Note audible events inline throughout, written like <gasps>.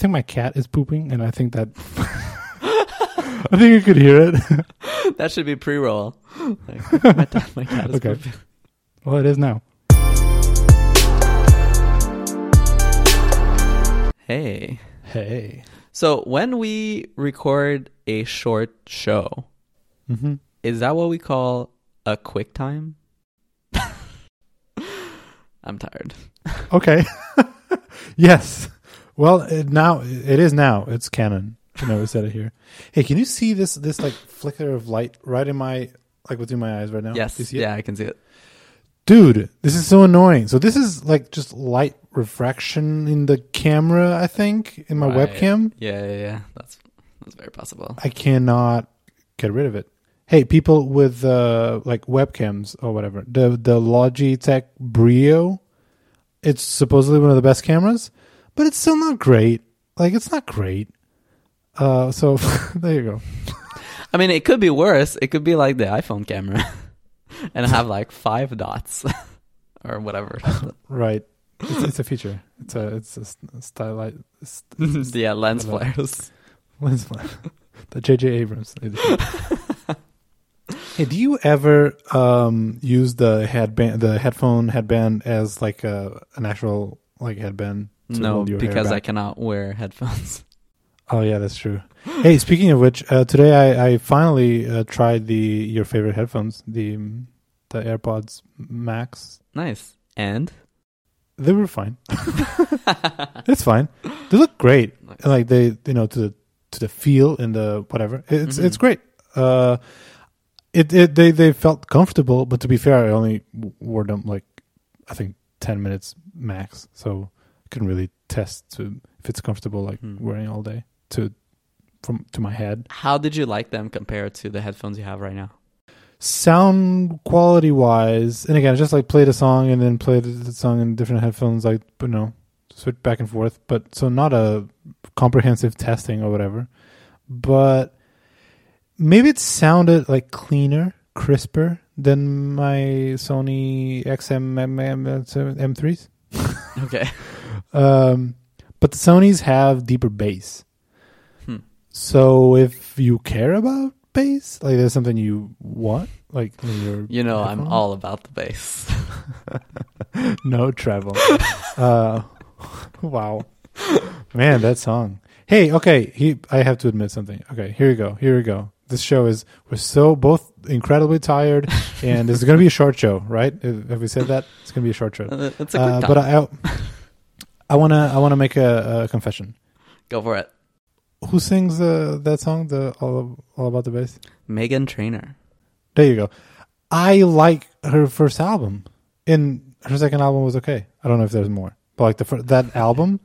think my cat is pooping, and I think that <laughs> I think you could hear it. <laughs> that should be pre-roll. Like, <laughs> my, da- my cat is Okay. pooping. well, it is now. Hey. Hey. So when we record a short show, hmm is that what we call a quick time? I'm tired. Okay. yes. Well, it now it is now. It's canon. I never said it here. Hey, can you see this this like flicker of light right in my like within my eyes right now? yes. You see? Yeah, I can see it. Dude, this is so annoying. So this is like just light refraction in the camera, I think, in my Right. webcam. Yeah, yeah, yeah. That's that's very possible. I cannot get rid of it. Hey, people with uh, like webcams or whatever, the the Logitech Brio, it's supposedly one of the best cameras, but it's still not great. Like it's not great. Uh, so <laughs> there you go. I mean, it could be worse. It could be like the iPhone camera <laughs> and have like five dots <laughs> or whatever. Right, it's, it's a feature. It's a it's a stylized yeah, lens flares. lens flare. the J.J. Abrams. hey, do you ever um use the headband, the headphone headband as like a an actual like headband? No, hold your hair because I cannot wear <laughs> headphones. Oh yeah, that's true. hey, speaking of which, uh, today I, I finally uh, tried the your favorite headphones, the um, the AirPods Max. Nice. And They were fine. <laughs> it's fine. They look great. Nice. Like they, you know, to the to the feel and the whatever. It's Mhm. it's great. Uh, it it they they felt comfortable, but to be fair, I only wore them like I think ten minutes max, so Couldn't really test to if it's comfortable like Hmm. wearing all day to from to my head. how did you like them compared to the headphones you have right now? sound quality wise, and again, just like played a song and then played the song in different headphones, like you know, switch back and forth. But so not a comprehensive testing or whatever. But maybe it sounded like cleaner, crisper than my Sony XM M threes. <laughs> Okay. Um, but the Sony's have deeper bass. Hmm. So if you care about bass, like there's something you want, like You know, I'm all about the bass. <laughs> no travel. uh, <laughs> wow, man, that song. Hey, okay, he. I have to admit something. Okay, here we go. Here we go. This show is we're so both incredibly tired, and this is going to be a short show, right? Have we said that? It's going to be a short show. Uh, it's a quick Uh, but I, I wanna, I wanna make a, a confession. Go for it. Who sings uh, that song? The all, all about the bass. Megan Trainor. There you go. I like her first album, and her second album was okay. I don't know if there's more, but like the fir- that album,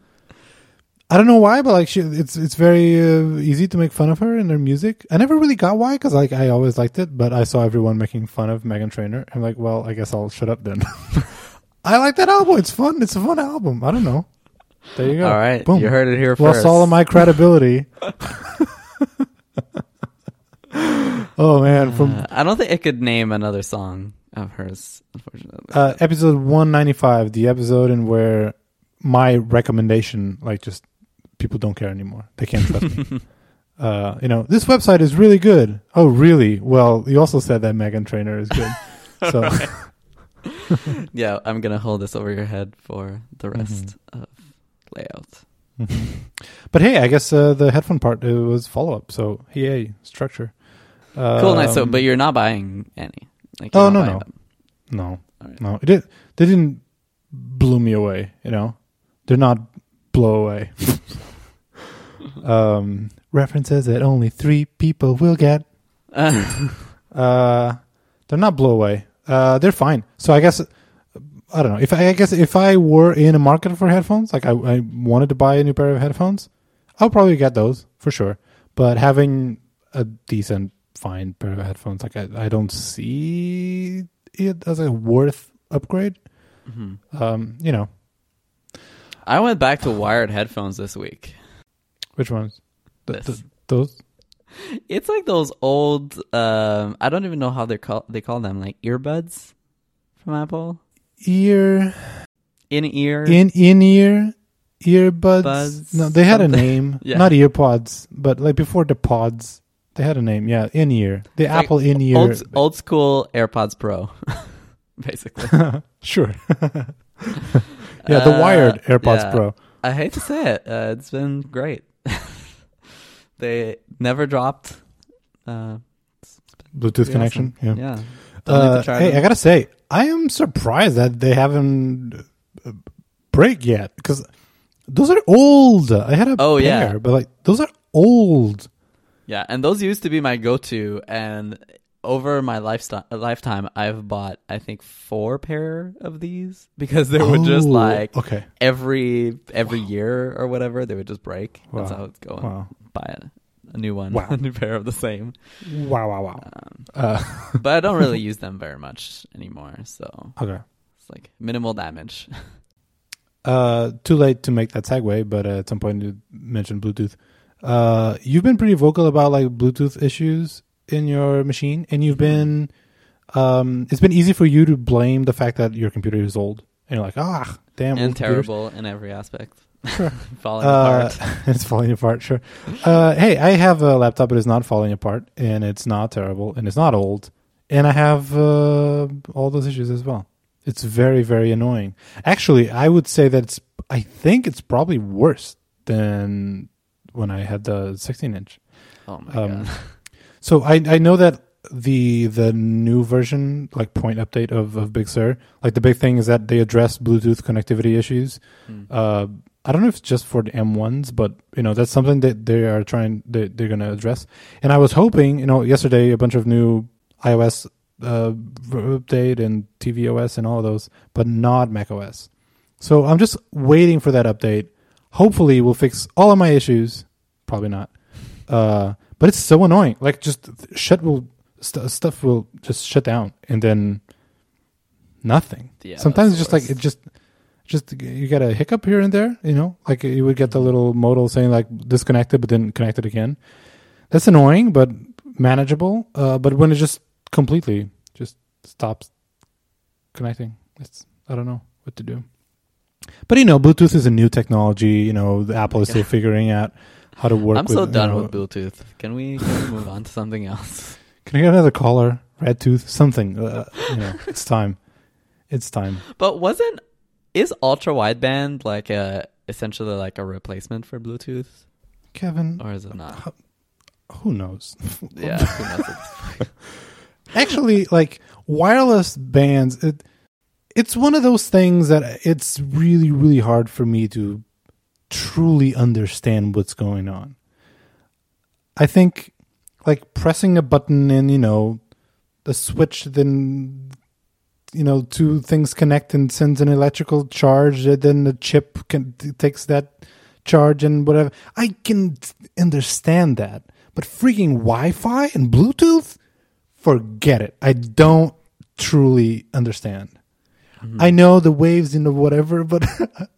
I don't know why, but like she, it's it's very uh, easy to make fun of her and her music. I never really got why, because like I always liked it, but I saw everyone making fun of Megan Trainor. I'm like, well, I guess I'll shut up then. <laughs> I like that album. It's fun. It's a fun album. I don't know. There you go. All right. Boom. You heard it here Lost first. all of my credibility. <laughs> oh man, from Uh, I don't think I could name another song of hers, unfortunately. uh, episode 195 the episode in where my recommendation like just people don't care anymore they can't trust me <laughs> uh, you know this website is really good oh really well you also said that megan trainor is good <laughs> so <laughs> yeah, I'm gonna hold this over your head for the rest Mm-hmm. of layout. but hey i guess uh, the headphone part uh, was follow-up so yay structure Cool, nice. So, Um, but you're not buying any. Like, Oh, no, no. them. no All right. no it did they didn't blow me away you know they're not blow away um references that only three people will get Uh, <laughs> Uh, they're not blow away. Uh, they're fine. So I guess I don't know if I, I guess if I were in a market for headphones, like I, I wanted to buy a new pair of headphones, I'll probably get those for sure. But having a decent, fine pair of headphones, like I, I don't see it as a worth upgrade. mhm. Um, you know I went back to wired headphones this week. which ones? Th- th- those? It's like those old. Um, I don't even know how they call they call them, like earbuds from Apple. Ear In ear. in in ear. earbuds. Buds, no, they had a name. <laughs> Yeah. Not earpods, but like before the pods, they had a name. Yeah, in ear. The like Apple in ear. Old, old school AirPods Pro, <laughs> basically. <laughs> sure. Yeah, the Uh, wired AirPods yeah. Pro. I hate to say it, uh, it's been great. <laughs> they never dropped. Uh, Bluetooth pretty connection. Yeah. yeah. Uh, hey, them. I gotta say, I am surprised that they haven't uh, break yet because those are old. I had a Oh, pair, yeah. but like those are old. Yeah, and those used to be my go-to, and over my lifestyle lifetime, I've bought I think four pair of these because they would just Oh, like okay. every every year or whatever they would just break. That's how it's going. Wow, Buy a, a new one, Wow. <laughs> a new pair of the same. wow, wow, wow. Um, Uh, <laughs> but I don't really use them very much anymore, so okay. it's like minimal damage. <laughs> Uh, too late to make that segue, but uh, at some point you mentioned Bluetooth. Uh, you've been pretty vocal about like Bluetooth issues in your machine, and you've been, um, it's been easy for you to blame the fact that your computer is old, and you're like, ah, damn, and old computers." terrible in every aspect. Sure. <laughs> Falling Uh, apart. <laughs> it's falling apart. Sure. Uh, hey, I have a laptop. It is not falling apart, and it's not terrible, and it's not old, and I have uh, all those issues as well. It's very, very annoying. Actually, I would say that it's. I think it's probably worse than when I had the 16 inch. Oh my um, god. <laughs> So I I know that the the new version like point update of of Big Sur like the big thing is that they address Bluetooth connectivity issues. Hmm. Uh, I don't know if it's just for the M1s, but you know that's something that they are trying they, they're going to address. And I was hoping, you know, yesterday a bunch of new iOS uh, update and tvOS and all of those, but not macOS. So I'm just waiting for that update. Hopefully, we'll fix all of my issues. Probably not. Uh, but it's so annoying. Like just shut will st- stuff will just shut down and then nothing. Yeah, Sometimes it's just like it just just you get a hiccup here and there. You know, like you would get the little modal saying like disconnected, but then connected again. That's annoying, but manageable. Uh, but when it just completely just stops connecting, it's I don't know what to do. But you know, Bluetooth is a new technology. You know, the Apple is still Yeah. figuring out how to work. I'm with, so you done know- with Bluetooth. Can we, can we move on to something else? <laughs> Can I get another collar? Red tooth? Something. Uh, you know, it's time. It's time. But wasn't is ultra wideband like a essentially like a replacement for Bluetooth, Kevin, or is it not? who knows? <laughs> Yeah, who knows at this <laughs> point. Actually, like wireless bands, it it's one of those things that it's really, really hard for me to truly understand what's going on. I think like pressing a button and you know the switch then you know two things connect and sends an electrical charge and then the chip can takes that charge and whatever. I can understand that. But freaking wi-fi and bluetooth? Forget it. I don't truly understand Mm-hmm. i know the waves in the whatever but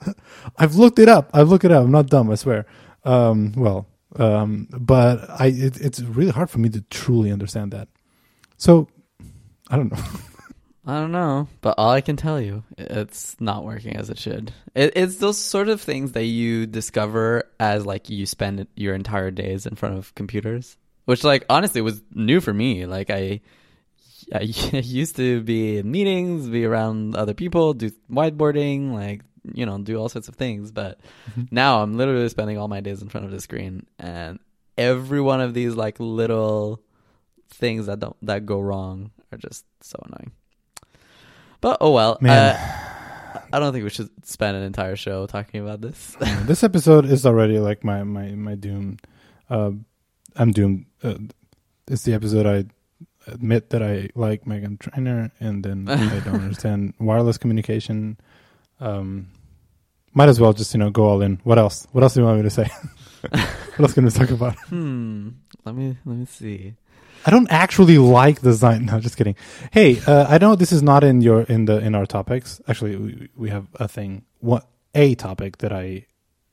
<laughs> i've looked it up i've looked it up i'm not dumb i swear um well um but i it, it's really hard for me to truly understand that so i don't know <laughs> I don't know, but all I can tell you, it's not working as it should. It, it's those sort of things that you discover as like you spend your entire days in front of computers, which like honestly was new for me. Like I, <laughs> I used to be in meetings, be around other people, do whiteboarding, like you know, do all sorts of things. But Mhm. now I'm literally spending all my days in front of the screen, and every one of these like little things that don't that go wrong are just so annoying. But oh well. Man. Uh, I don't think we should spend an entire show talking about this. <laughs> This <laughs> episode is already like my my my doom. Uh, I'm doomed. Uh, it's the episode I admit that I like Megan Trainor, and then <laughs> I don't understand wireless communication. Um, might as well just you know go all in. What else? What else do you want me to say? <laughs> what else can we talk about? hmm. Let me let me see. I don't actually like design. <laughs> No, just kidding. Hey, uh, I know this is not in your in the in our topics. Actually, we, we have a thing, what a topic that I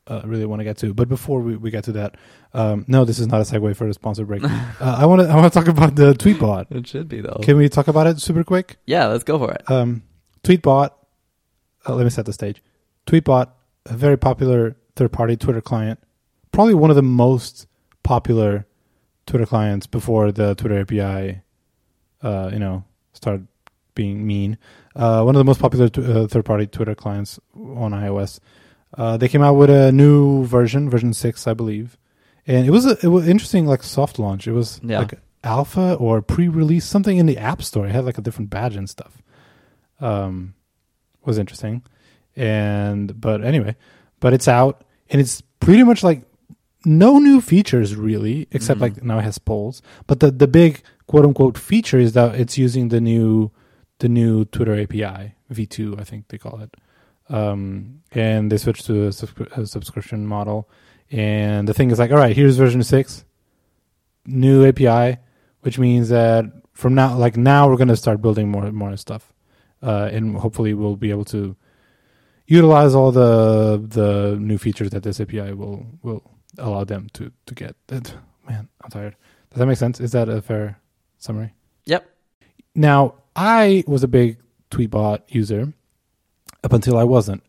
uh, really want to get to. But before we, we get to that, um, no, this is not a segue for the sponsor break. <laughs> uh, I want to I want to talk about the Tweetbot. It should be though. Can we talk about it super quick? yeah, let's go for it. Um, Tweetbot. Uh, let me set the stage. Tweetbot a very popular third party Twitter client, probably one of the most popular Twitter clients before the Twitter API, uh, you know, started being mean. Uh, one of the most popular t- uh, third party Twitter clients on iOS. Uh, they came out with a new version, version six, I believe, and it was a, it was interesting, like soft launch. It was Yeah. like alpha or pre-release, something in the App Store. It had like a different badge and stuff. Um, was interesting, and but anyway, but it's out and it's pretty much like no new features really, except Mhm. like now it has polls. But the the big quote unquote feature is that it's using the new the new Twitter API V2, I think they call it. Um, and they switched to a, subscri- a subscription model. And the thing is like, all right, here's version six, new API, which means that from now, like now, we're going to start building more more stuff, uh, and hopefully we'll be able to utilize all the the new features that this API will will allow them to to get. That <laughs> man, I'm tired. Does that make sense? Is that a fair summary? Yep. Now, I was a big Tweetbot user up until I wasn't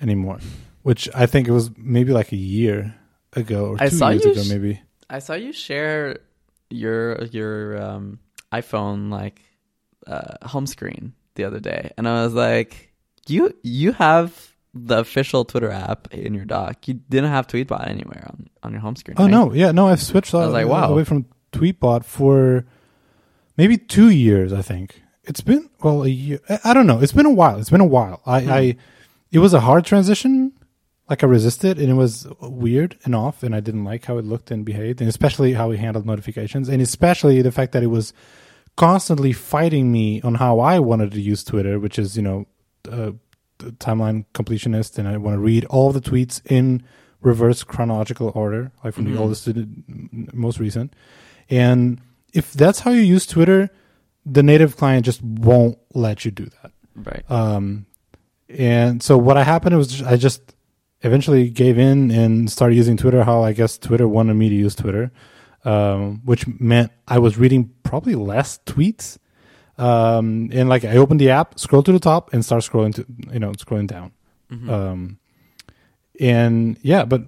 anymore, which I think it was maybe like a year ago or I two saw years you ago, sh- maybe. I saw you share your your um, iPhone like uh, home screen the other day, and I was like, "You you have the official Twitter app in your dock. You didn't have Tweetbot anywhere on, on your home screen." Oh right? no, yeah, no, I've switched I was like, wow. away from Tweetbot for maybe two years. I think it's been well a year. I- don't know. It's been a while. It's been a while. I, Hmm. I it was a hard transition. Like I resisted, and it was weird and off, and I didn't like how it looked and behaved, and especially how it handled notifications, and especially the fact that it was constantly fighting me on how I wanted to use Twitter, which is you know uh, timeline completionist, and I want to read all the tweets in reverse chronological order, like from Mhm. the oldest to the most recent. And if that's how you use Twitter, the native client just won't let you do that. Right. Um, and so what I happened was I just eventually gave in and started using Twitter how I guess Twitter wanted me to use Twitter, um, which meant I was reading probably less tweets. Um, and like I opened the app, scroll to the top, and start scrolling to you know scrolling down. Mhm. Um, and yeah, but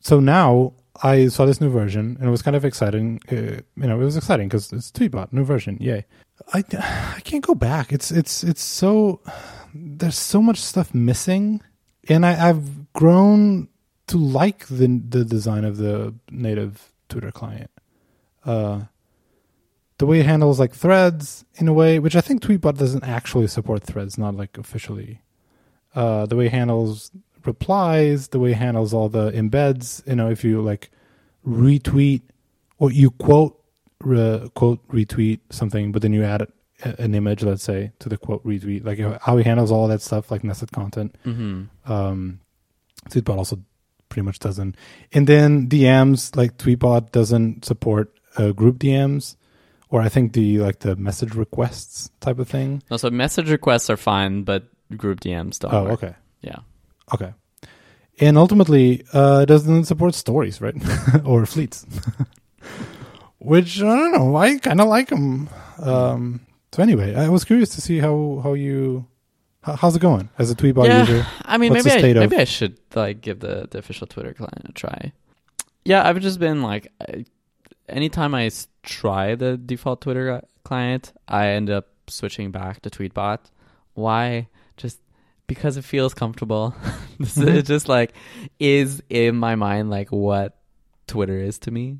so now I saw this new version and it was kind of exciting. Uh, you know, it was exciting because it's Tweetbot, new version, yay! I I can't go back. It's it's it's so there's so much stuff missing, and I, I've grown to like the the design of the native Twitter client. Uh, the way it handles like threads in a way, which I think Tweetbot doesn't actually support threads, not like officially. Uh, the way it handles replies, the way it handles all the embeds. You know, if you like retweet or you quote re, quote retweet something, but then you add a, an image, let's say, to the quote retweet, like how he handles all that stuff, like nested content. Mhm. Um, Tweetbot also pretty much doesn't. And then DMs, like Tweetbot doesn't support uh, group DMs, or I think the like the message requests type of thing. No, so message requests are fine, but group DMs don't. oh, work. okay. Yeah. Okay. And ultimately, uh, it doesn't support stories, right? <laughs> or fleets. <laughs> Which, I don't know, I kind of like them. Um, so anyway, I was curious to see how, how you, how, how's it going as a Tweetbot yeah, user? I mean, maybe I, of- maybe I should like give the, the official Twitter client a try. Yeah, I've just been like, I, anytime I try the default Twitter client, I end up switching back to Tweetbot. Why? Just because it feels comfortable. <laughs> This Mhm. just like is in my mind like what Twitter is to me.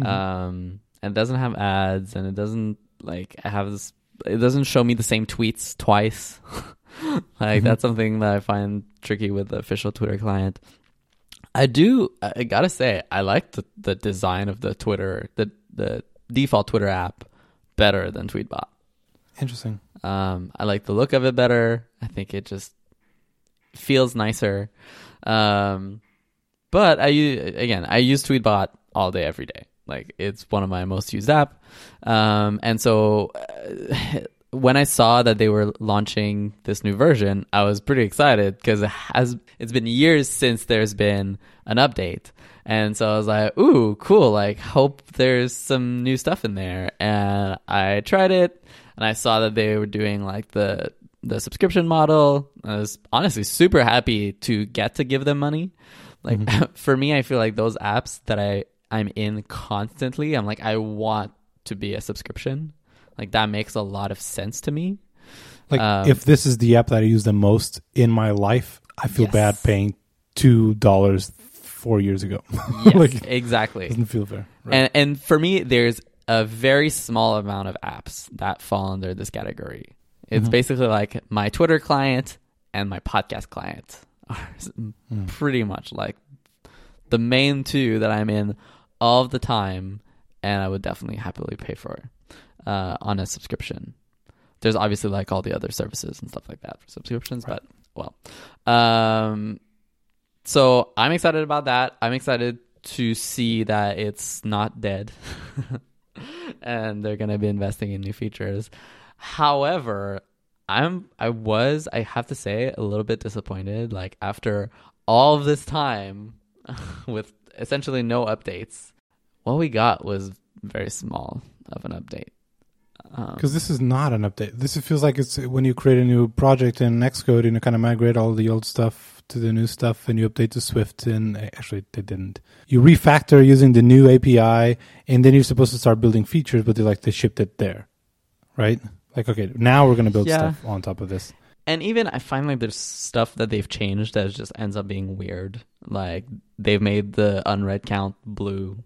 Mhm. Um, and it doesn't have ads, and it doesn't like have this. It doesn't show me the same tweets twice. <laughs> like Mhm. that's something that I find tricky with the official Twitter client. I do. I gotta say, I like the the design of the Twitter, the the default Twitter app, better than Tweetbot. Interesting. Um, I like the look of it better. I think it just feels nicer. Um, but I again, I use Tweetbot all day, every day. Like it's one of my most used app. Um, and so uh, <laughs> when I saw that they were launching this new version, I was pretty excited because it has it's been years since there's been an update. And so I was like, ooh, cool. Like, hope there's some new stuff in there. And I tried it and I saw that they were doing like the the subscription model. I was honestly super happy to get to give them money. Like <laughs> for me, I feel like those apps that I I'm in constantly. I'm like I want to be a subscription. Like that makes a lot of sense to me. Like Um, if this is the app that I use the most in my life, I feel Yes. bad paying two dollars four years ago. <laughs> Yes, like exactly. doesn't feel fair. Right. And and for me, there's a very small amount of apps that fall under this category. It's Mhm. basically like my Twitter client and my podcast client are <laughs> Mm. pretty much like the main two that I'm in all of the time, and I would definitely happily pay for uh, on a subscription. There's obviously like all the other services and stuff like that for subscriptions, Right. but well, um, so I'm excited about that. I'm excited to see that it's not dead, <laughs> and they're gonna be investing in new features. However, I'm I was I have to say a little bit disappointed. Like after all this time <laughs> with essentially no updates, what we got was very small of an update. Um, Because this is not an update. This feels like it's when you create a new project in Xcode and you kind of migrate all the old stuff to the new stuff and you update to Swift. And actually, they didn't. You refactor using the new API, and then you're supposed to start building features, but they like they shipped it there, right? Like, okay, now we're gonna build Yeah. stuff on top of this. And even I find like there's stuff that they've changed that just ends up being weird. Like they've made the unread count blue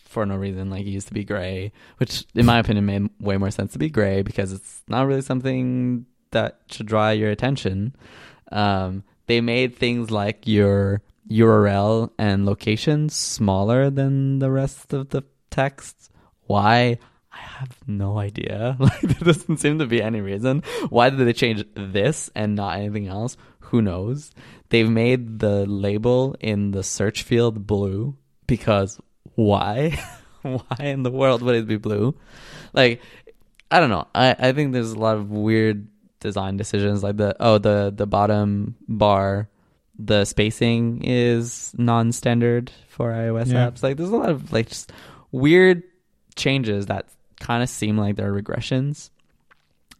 for no reason. Like it used to be gray, which in my opinion made way more sense to be gray because it's not really something that should draw your attention. Um, they made things like your URL and location smaller than the rest of the text. Why? I have no idea. <laughs> Like there doesn't seem to be any reason. Why did they change this and not anything else? Who knows? They've made the label in the search field blue because why? <laughs> why in the world would it be blue? Like I don't know. I, I think there's a lot of weird design decisions like the oh the the bottom bar the spacing is non-standard for iOS Yeah. apps. Like there's a lot of like just weird changes that kind of seem like they're regressions.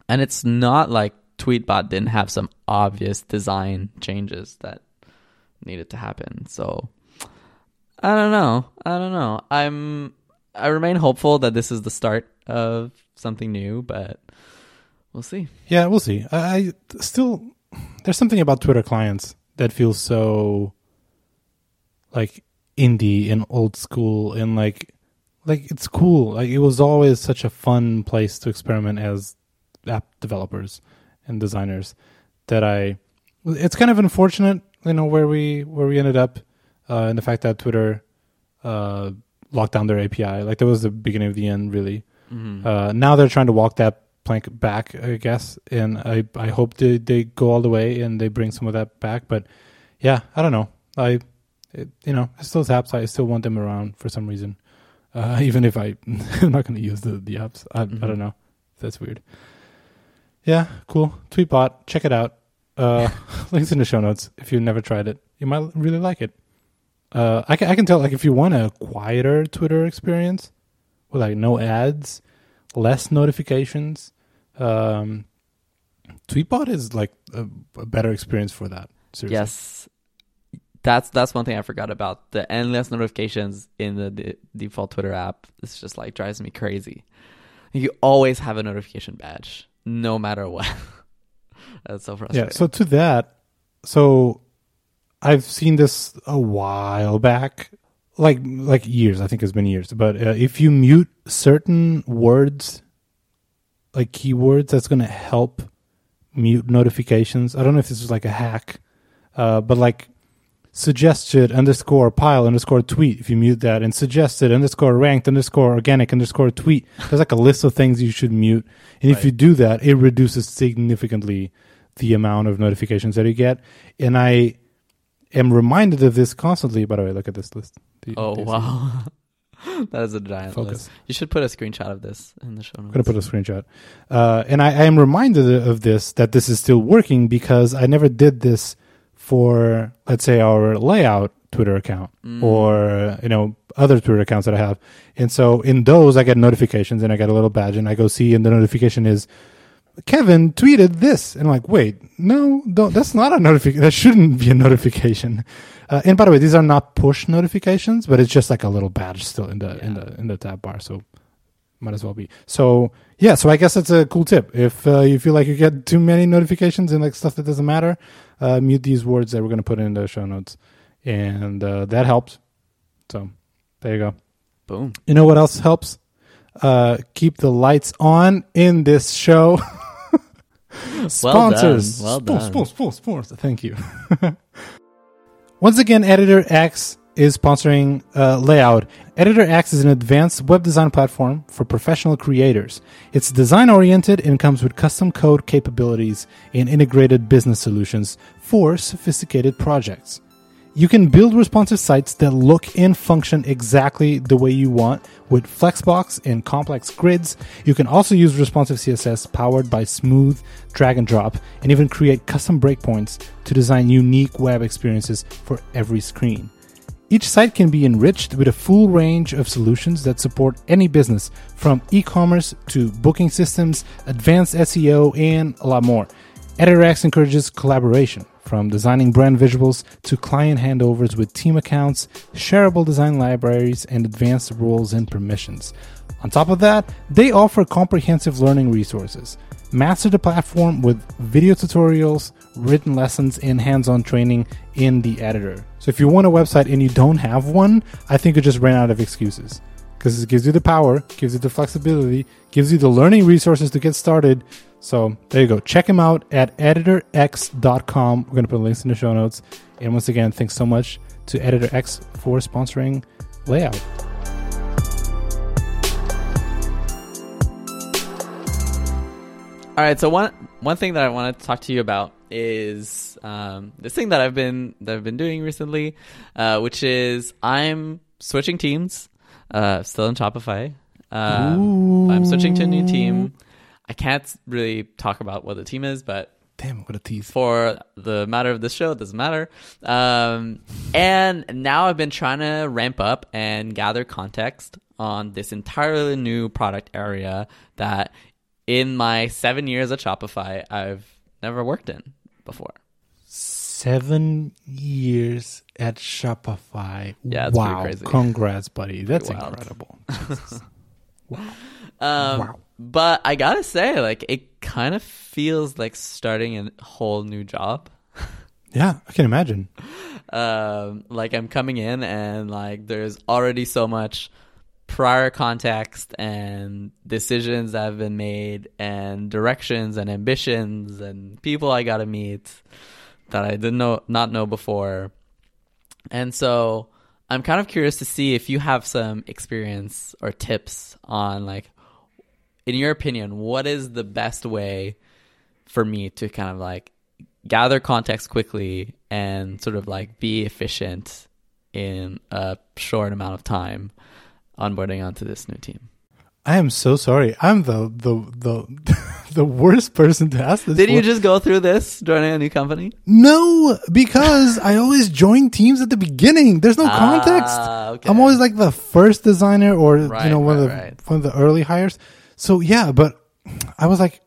And it's not like Tweetbot didn't have some obvious design changes that needed to happen. So I don't know. I don't know. I'm I remain hopeful that this is the start of something new, but we'll see. Yeah, we'll see. I, I still there's something about Twitter clients that feels so like indie and old school and like like it's cool. Like it was always such a fun place to experiment as app developers and designers that I it's kind of unfortunate, you know, where we where we ended up uh and the fact that Twitter uh locked down their API. Like that was the beginning of the end really. Mm-hmm. Uh, now they're trying to walk that plank back, I guess, and I I hope they they go all the way and they bring some of that back. But yeah, I don't know. I it, you know it's those apps. I still want them around for some reason, uh, even if I <laughs> I'm not going to use the the apps. I I Mhm. don't know. That's weird. Yeah, cool. Tweetbot, check it out. Uh, <laughs> links in the show notes. If you've never tried it, you might really like it. Uh, I can I can tell like if you want a quieter Twitter experience with like no ads, less notifications, um, Tweetbot is like a, a better experience for that. Seriously. Yes. That's that's one thing I forgot about. The endless notifications in the, default Twitter app. It's just like drives me crazy. You always have a notification badge, no matter what. <laughs> That's so frustrating. Yeah. So to that, so I've seen this a while back, like like years. I think it's been years. But uh, if you mute certain words, like keywords, that's going to help mute notifications. I don't know if this is like a hack, uh, but like suggested underscore pile underscore tweet if you mute that and suggested underscore ranked underscore organic underscore tweet. There's like a list of things you should mute. And if you do that it reduces significantly the amount of notifications that you get. And i am reminded of this constantly by the way look at this list. You- oh wow, <laughs> that is a giant focus. List. You should put a screenshot of this in the show notes. I'm gonna put a screenshot, uh, and I, I am reminded of this that this is still working because I never did this for let's say our layout Twitter account Mm. or you know other Twitter accounts that I have, and so in those I get notifications and I get a little badge and I go see and the notification is Kevin tweeted this, and I'm like, wait, no. That's not a notification. That shouldn't be a notification. Uh, and by the way, these are not push notifications, but it's just like a little badge still in the in the in the tab bar. So might as well be. So yeah, so I guess that's a cool tip. If uh, you feel like you get too many notifications and like stuff that doesn't matter, uh, mute these words that we're gonna put in the show notes, and uh, that helps. So there you go. Boom. You know what else helps? Uh, keep the lights on in this show. <laughs> Sponsors. Well Spons- done. spons- spons- spons- Thank you. <laughs> Once again, Editor X is sponsoring uh, Layout. Editor X is an advanced web design platform for professional creators. It's design oriented and comes with custom code capabilities and integrated business solutions for sophisticated projects. You can build responsive sites that look and function exactly the way you want with Flexbox and complex grids. You can also use responsive CSS powered by smooth drag and drop and even create custom breakpoints to design unique web experiences for every screen. Each site can be enriched with a full range of solutions that support any business, from e commerce to booking systems, advanced SEO, and a lot more. EditorX encourages collaboration, from designing brand visuals to client handovers with team accounts, shareable design libraries, and advanced roles and permissions. On top of that, they offer comprehensive learning resources. Master the platform with video tutorials, written lessons, and hands on training in the editor. So, if you want a website and you don't have one, I think you just ran out of excuses because it gives you the power, gives you the flexibility, gives you the learning resources to get started. So, there you go. Check them out at editorx.com. We're going to put links in the show notes. And once again, thanks so much to EditorX for sponsoring Layout. All right, so one one thing that I want to talk to you about is um, this thing that I've been that I've been doing recently, uh, which is I'm switching teams. Uh, still in Shopify. Um, I'm switching to a new team. I can't really talk about what the team is, but Damn, what a tease. for the matter of this show, it doesn't matter. Um, and now I've been trying to ramp up and gather context on this entirely new product area that in my seven years at Shopify, I've never worked in before. Seven years at Shopify. Yeah, wow. crazy. Congrats, buddy. That's incredible. <laughs> Um, Wow. But I gotta say, like, it kind of feels like starting a whole new job. <laughs> yeah, I can imagine. um, like I'm coming in and like there's already so much prior context and decisions that have been made and directions and ambitions and people I got to meet that I didn't know not know before. And so I'm kind of curious to see if you have some experience or tips on like in your opinion what is the best way for me to kind of like gather context quickly and sort of like be efficient in a short amount of time onboarding onto this new team. I am so sorry. I'm the the the <laughs> the worst person to ask this. Did you just go through this joining a new company? No, because I always join teams at the beginning. There's no context. Ah, okay. I'm always like the first designer or Right, you know one of the right. one of the early hires. So yeah, but I was like,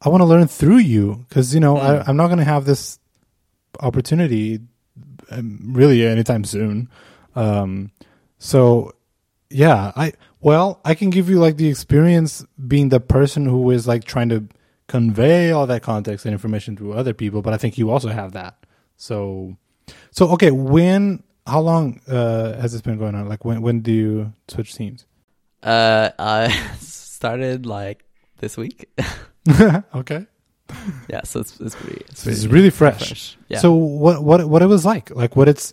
I want to learn through you because you know Hmm. I, I'm not going to have this opportunity um, really anytime soon. Um, so yeah, I well I can give you like the experience being the person who is like trying to convey all that context and information to other people, but I think you also have that. So so okay, when how long uh, has this been going on? Like when when do you switch teams? Uh, I <laughs> started like this week. <laughs> <laughs> okay, yeah, so it's it's pretty. It's, so it's really fresh. Yeah. So what what what it was like? Like what it's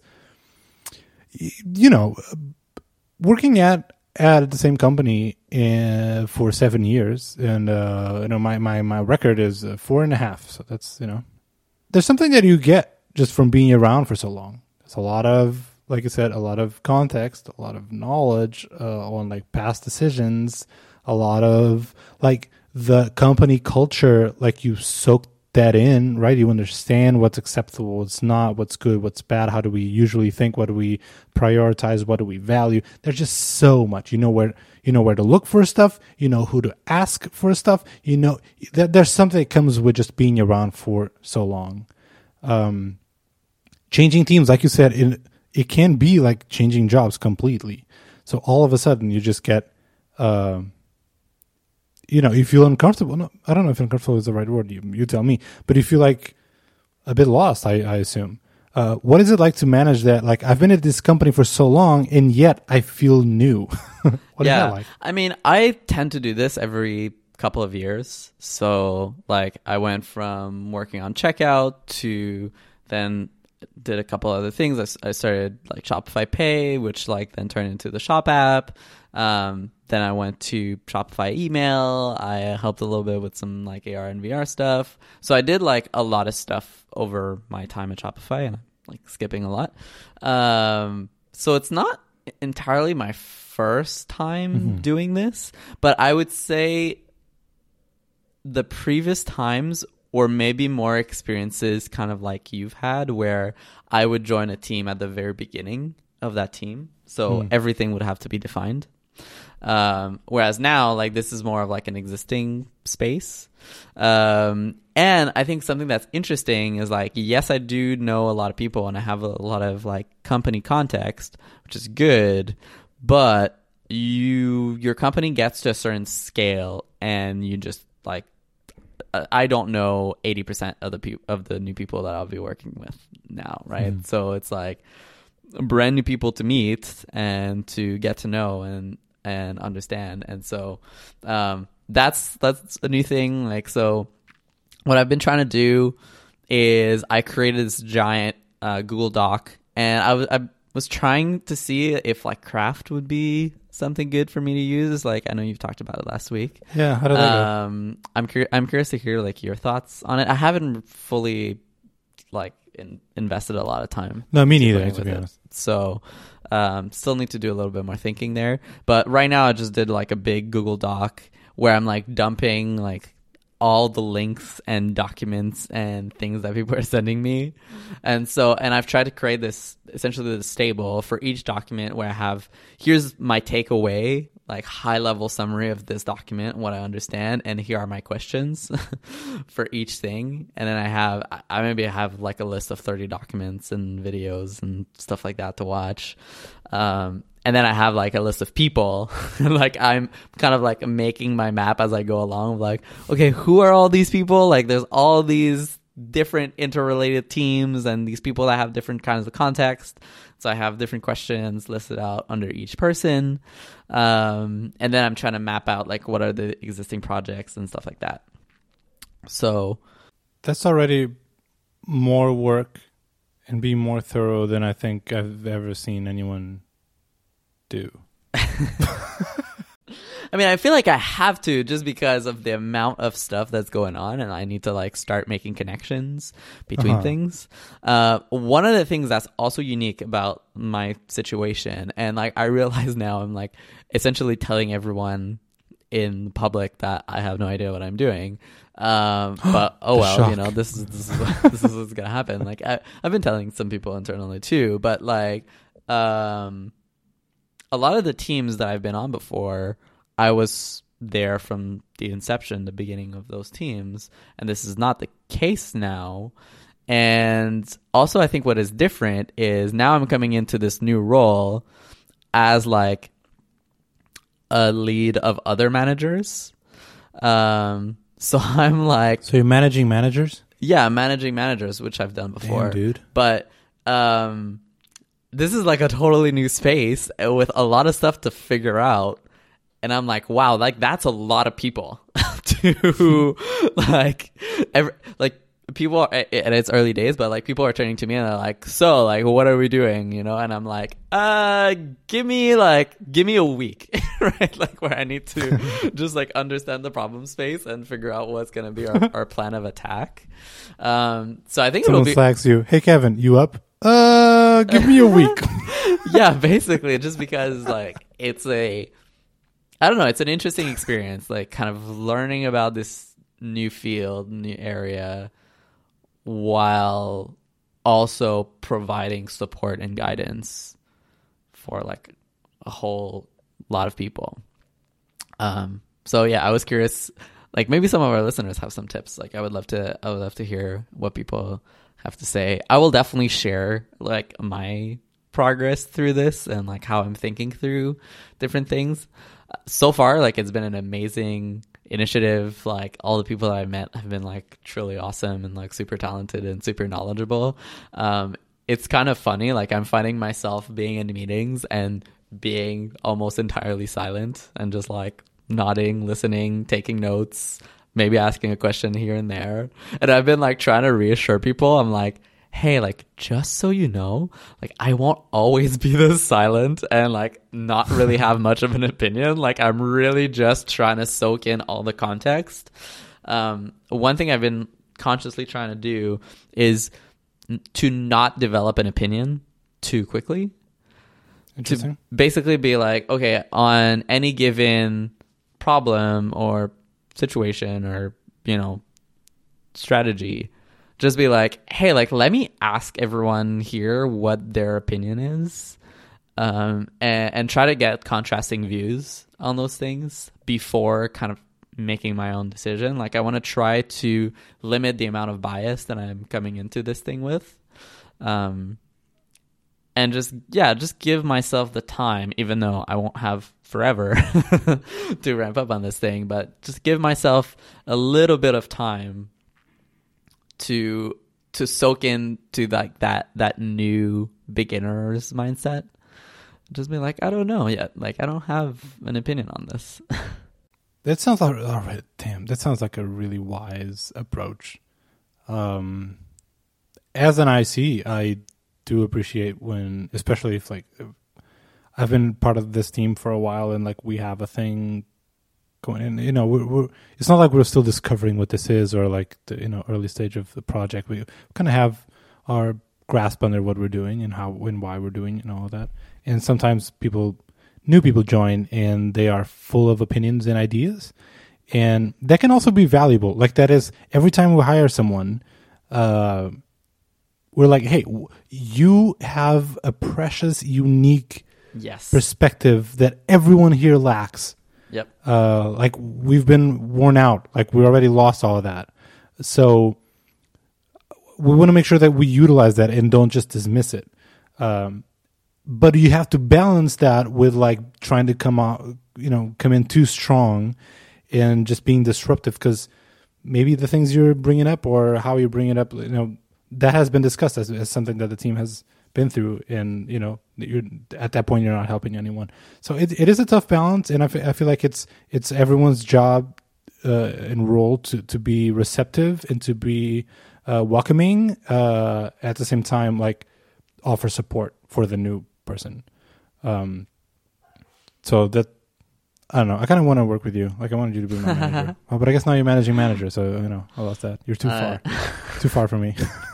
you know working at at the same company uh, for seven years, and uh, you know my my my record is uh, four and a half. So that's you know there's something that you get just from being around for so long. There's a lot of like I said, a lot of context, a lot of knowledge uh, on like past decisions, a lot of like the company culture, like you soak that in, right? You understand what's acceptable, what's not, what's good, what's bad. How do we usually think? What do we prioritize? What do we value? There's just so much. You know where you know where to look for stuff. You know who to ask for stuff. You know there, there's something that comes with just being around for so long. Um, changing teams, like you said, it it can be like changing jobs completely. So all of a sudden, you just get. Um, you know, if you feel uncomfortable. No, I don't know if uncomfortable is the right word. You, you tell me. But if you feel like a bit lost, I, I assume. Uh, what is it like to manage that? Like, I've been at this company for so long, and yet I feel new. <laughs> what yeah. is that like? I mean, I tend to do this every couple of years. So, like, I went from working on checkout to then did a couple other things. I, I started like Shopify Pay, which like then turned into the Shop app. Um, then I went to Shopify email. I helped a little bit with some like AR and VR stuff. So I did like a lot of stuff over my time at Shopify and I'm like skipping a lot. Um, so it's not entirely my first time Mm-hmm. doing this, but I would say the previous times or maybe more experiences kind of like you've had where I would join a team at the very beginning of that team. So Hmm. everything would have to be defined. Um, whereas now, like this is more of like an existing space. Um, and I think something that's interesting is like, yes, I do know a lot of people and I have a lot of like company context, which is good, but you, your company gets to a certain scale and you just like, I- I don't know 80% of the people of the new people that I'll be working with now, right? Mhm. So it's like brand new people to meet and to get to know and and understand. And so um that's that's a new thing like so what I've been trying to do is I created this giant uh, Google Doc and I was I was trying to see if like craft would be something good for me to use like I know you've talked about it last week Yeah, how did that go? um, I'm cur- I'm curious to hear like your thoughts on it. I haven't fully like in- invested a lot of time, No, me neither, to be it. honest. so um, still need to do a little bit more thinking there. But right now, I just did like a big Google Doc where I'm like dumping like all the links and documents and things that people are sending me. And so, and I've tried to create this essentially this table for each document where I have here's my takeaway, like high level summary of this document, what I understand, and here are my questions <laughs> for each thing. And then I have, I- maybe have like a list of 30 documents and videos and stuff like that to watch. Um, and then I have like a list of people. <laughs> like I'm kind of like making my map as I go along. Like, okay, who are all these people? Like, there's all these different interrelated teams and these people that have different kinds of context. So I have different questions listed out under each person. Um, and then I'm trying to map out like what are the existing projects and stuff like that. So That's already more work and be more thorough than I think I've ever seen anyone do. <laughs> I mean, I feel like I have to just because of the amount of stuff that's going on, and I need to like start making connections between Uh-huh. things. Uh, one of the things that's also unique about my situation, and like I <laughs> realize now, I'm like essentially telling everyone in public that I have no idea what I'm doing. Um, <gasps> but oh well, you know, this is this is what, <laughs> this is what's gonna happen. Like I, I've been telling some people internally too, but like, um, a lot of the teams that I've been on before, I was there from the inception, the beginning of those teams, and this is not the case now. And also, I think what is different is now I'm coming into this new role as like a lead of other managers. Um, <laughs> so I'm like, So you're managing managers? yeah, managing managers, which I've done before Damn, dude. but um this is like a totally new space with a lot of stuff to figure out and i'm like wow like that's a lot of people <laughs> to like every, like people are and it's early days but like people are turning to me and they're like so like what are we doing you know and i'm like uh give me like give me a week <laughs> right like where i need to <laughs> just like understand the problem space and figure out what's going to be our, our plan of attack um so i think Someone it'll be slacks you. Hey, Kevin, you up? Uh, give me a week. yeah, basically, just because like it's a, I don't know, it's an interesting experience, like kind of learning about this new field, new area, while also providing support and guidance for like a whole lot of people. Um, so yeah, I was curious. Like maybe some of our listeners have some tips. Like I would love to. I would love to hear what people have to say. I will definitely share like my progress through this and like how I'm thinking through different things. So far, like it's been an amazing initiative. Like all the people that I met have been like truly awesome and like super talented and super knowledgeable. Um, it's kind of funny. Like I'm finding myself being in meetings and being almost entirely silent and just like nodding, listening, taking notes, maybe asking a question here and there. And I've been like trying to reassure people. I'm like, hey, like, just so you know, like, I won't always be this silent and like not really have much of an opinion. Like, I'm really just trying to soak in all the context. Um, one thing I've been consciously trying to do is to not develop an opinion too quickly. Interesting. To basically be like, okay, on any given problem or situation or, you know, strategy, just be like, hey, like, let me ask everyone here what their opinion is. Um, and, and try to get contrasting views on those things before kind of making my own decision. Like I want to try to limit the amount of bias that I'm coming into this thing with. Um, and just yeah, just give myself the time, even though I won't have forever <laughs> to ramp up on this thing, but just give myself a little bit of time to to soak in to like that that new beginner's mindset. Just be like, I don't know yet. Like I don't have an opinion on this. <laughs> That sounds like all right. Damn, that sounds like a really wise approach. Um, as an IC, I do appreciate when, especially if like I've been part of this team for a while, and like we have a thing going. in. you know, we're, we're it's not like we're still discovering what this is, or like the you know early stage of the project. We kind of have our grasp under what we're doing and how and why we're doing and all that. And sometimes people new people join and they are full of opinions and ideas and that can also be valuable like that is every time we hire someone uh, we're like hey you have a precious unique yes. perspective that everyone here lacks Yep. uh, like we've been worn out. Like we already lost all of that. So we want to make sure that we utilize that and don't just dismiss it. Um, but you have to balance that with like trying to come out you know come in too strong and just being disruptive because maybe the things you're bringing up or how you bring it up you know that has been discussed as, as something that the team has been through and you know you're at that point you're not helping anyone so it, it is a tough balance and I I feel like it's it's everyone's job uh, and role to to be receptive and to be uh, welcoming uh, at the same time like offer support for the new person um so that I don't know. I kind of want to work with you. Like I wanted you to be my manager, <laughs> oh, but I guess now you're managing manager. So you know, I lost that. You're too Uh, far, <laughs> too far from me. <laughs>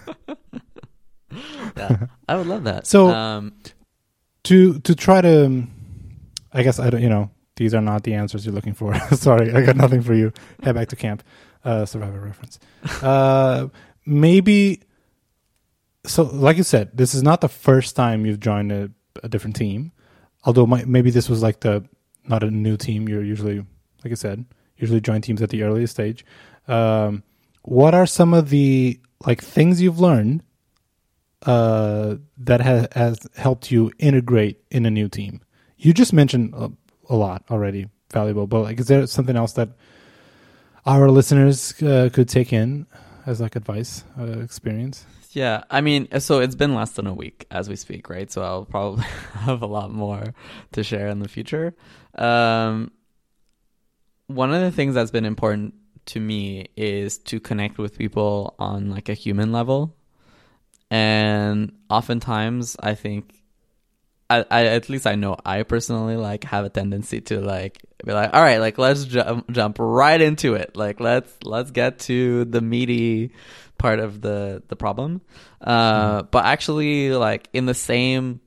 <laughs> yeah, I would love that. So- um, to to try to i guess i don't you know these are not the answers you're looking for. <laughs> Sorry i got nothing for you. Head back to camp. Uh survivor reference. Uh maybe so like you said this is not the first time you've joined a, a different team. Although my, maybe this was like the not a new team. You're usually like i said usually join teams at the earliest stage. Um what are some of the like things you've learned uh, that has, has helped you integrate in a new team? You just mentioned a, a lot already, valuable, but like, is there something else that our listeners uh, could take in as like advice, uh, experience? Yeah, I mean, so it's been less than a week as we speak, right? So I'll probably <laughs> have a lot more to share in the future. Um, one of the things that's been important to me is to connect with people on like a human level, and oftentimes I think. I, I at least I know I personally like have a tendency to like be like all right like let's jump jump right into it like let's let's get to the meaty part of the the problem uh but actually like in the same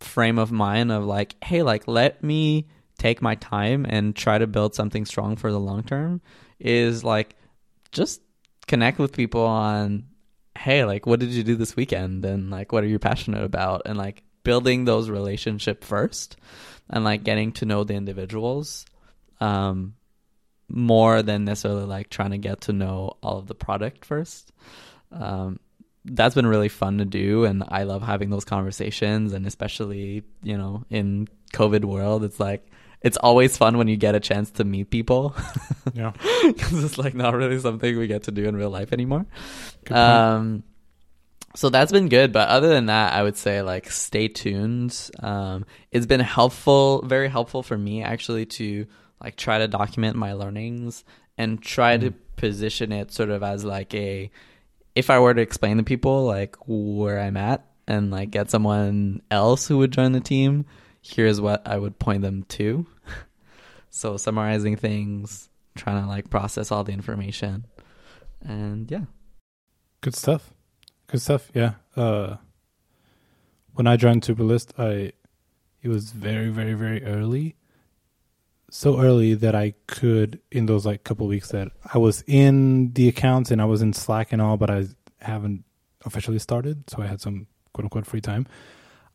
frame of mind of like hey like let me take my time and try to build something strong for the long term is like just connect with people on hey, like, what did you do this weekend? And like, what are you passionate about? And like, building those relationship first and like getting to know the individuals um, more than necessarily like trying to get to know all of the product first. Um, that's been really fun to do, and I love having those conversations. And especially, you know, in COVID world, it's like it's always fun when you get a chance to meet people. <laughs> Yeah. because it's like not really something we get to do in real life anymore. Um, so that's been good, but other than that, I would say like stay tuned. Um, it's been helpful, very helpful for me actually to like try to document my learnings and try to position it sort of as like a if I were to explain to people like where I'm at and like get someone else who would join the team, here's what I would point them to. <laughs> so summarizing things, trying to like process all the information. And yeah. Good stuff. Good stuff. Yeah. Uh, when I joined Superlist, I it was very, very, very early. So early that I could in those like couple weeks that I was in the accounts and I was in Slack and all, but I haven't officially started, so I had some quote unquote free time.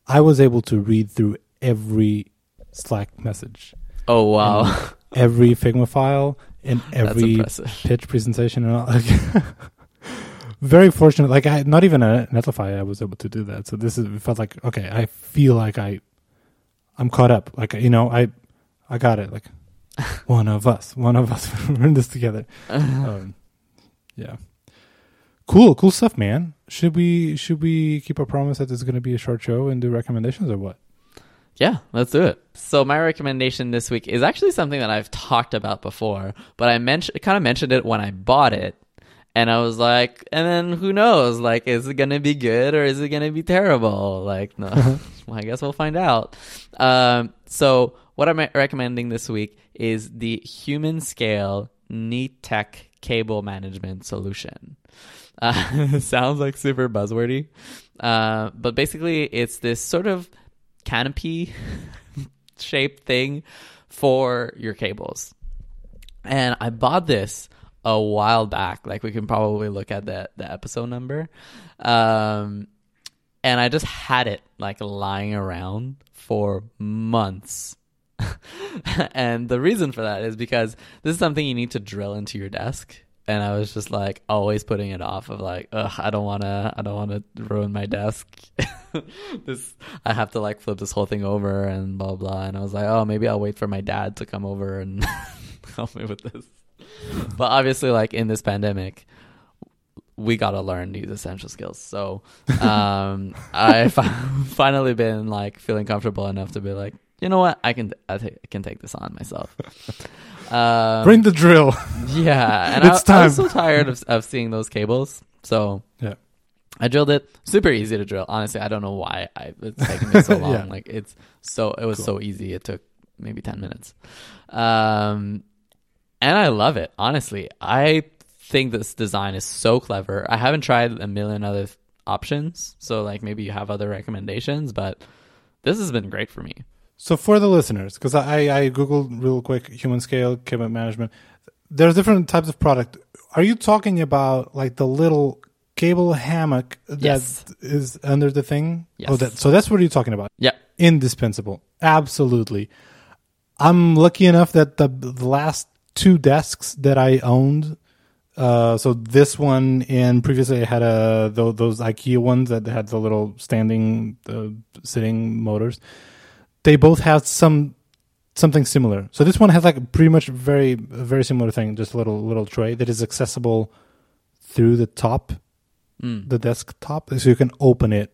I was able to read through every Slack message, Oh wow. every Figma file, and <laughs> every pitch presentation and all. Like, <laughs> very fortunate. Like I, not even a Netlify, I was able to do that. So this is it felt like okay. I feel like I, I'm caught up. Like you know, I, I got it. Like <laughs> one of us, one of us, we're in this together. Um, yeah, cool, cool stuff, man. Should we should we keep our promise that this is going to be a short show and do recommendations or what? Yeah, let's do it. So my recommendation this week is actually something that I've talked about before, but I mentioned kind of mentioned it when I bought it. And I was like, and then who knows? Like, is it gonna be good or is it gonna be terrible? Like, no, <laughs> <laughs> well, I guess we'll find out. Um, so what I'm recommending this week is the Humanscale neat tech cable management solution. Uh, <laughs> sounds like super buzzwordy, uh, but basically it's this sort of canopy <laughs> shaped thing for your cables. And I bought this a while back. Like we can probably look at the the episode number. Um and I just had it like lying around for months. <laughs> and the reason for that is because this is something you need to drill into your desk. And I was just like always putting it off of like, ugh, I don't wanna I don't wanna ruin my desk. <laughs> this I have to like flip this whole thing over and blah blah. And I was like, oh, maybe I'll wait for my dad to come over and <laughs> help me with this. But obviously, like in this pandemic, we gotta learn these essential skills. So <laughs> um, I fi- finally been like feeling comfortable enough to be like, you know what, I can I, can take this on myself. Um, <laughs> Bring the drill. <laughs> yeah, and It's I, I was so tired of of seeing those cables. So Yeah. I drilled it. Super easy to drill. Honestly, I don't know why I it's taking me so <laughs> long. Yeah. Like it's so it was Cool. so easy. It took maybe ten minutes. Um, and I love it. Honestly, I think this design is so clever. I haven't tried a million other options, so like maybe you have other recommendations, but this has been great for me. So for the listeners, because I, I googled real quick Humanscale cable management, there's different types of product. Are you talking about like the little cable hammock that is Yes. under the thing? Yes. Oh, that, so that's what you're talking about. Yeah. Indispensable, absolutely. I'm lucky enough that the, the last two desks that I owned. Uh, so this one and previously I had a those, those IKEA ones that had the little standing, uh, sitting motors they both have some something similar. So this one has like pretty much very very similar thing, just a little little tray that is accessible through the top, Mm. the desktop, so you can open it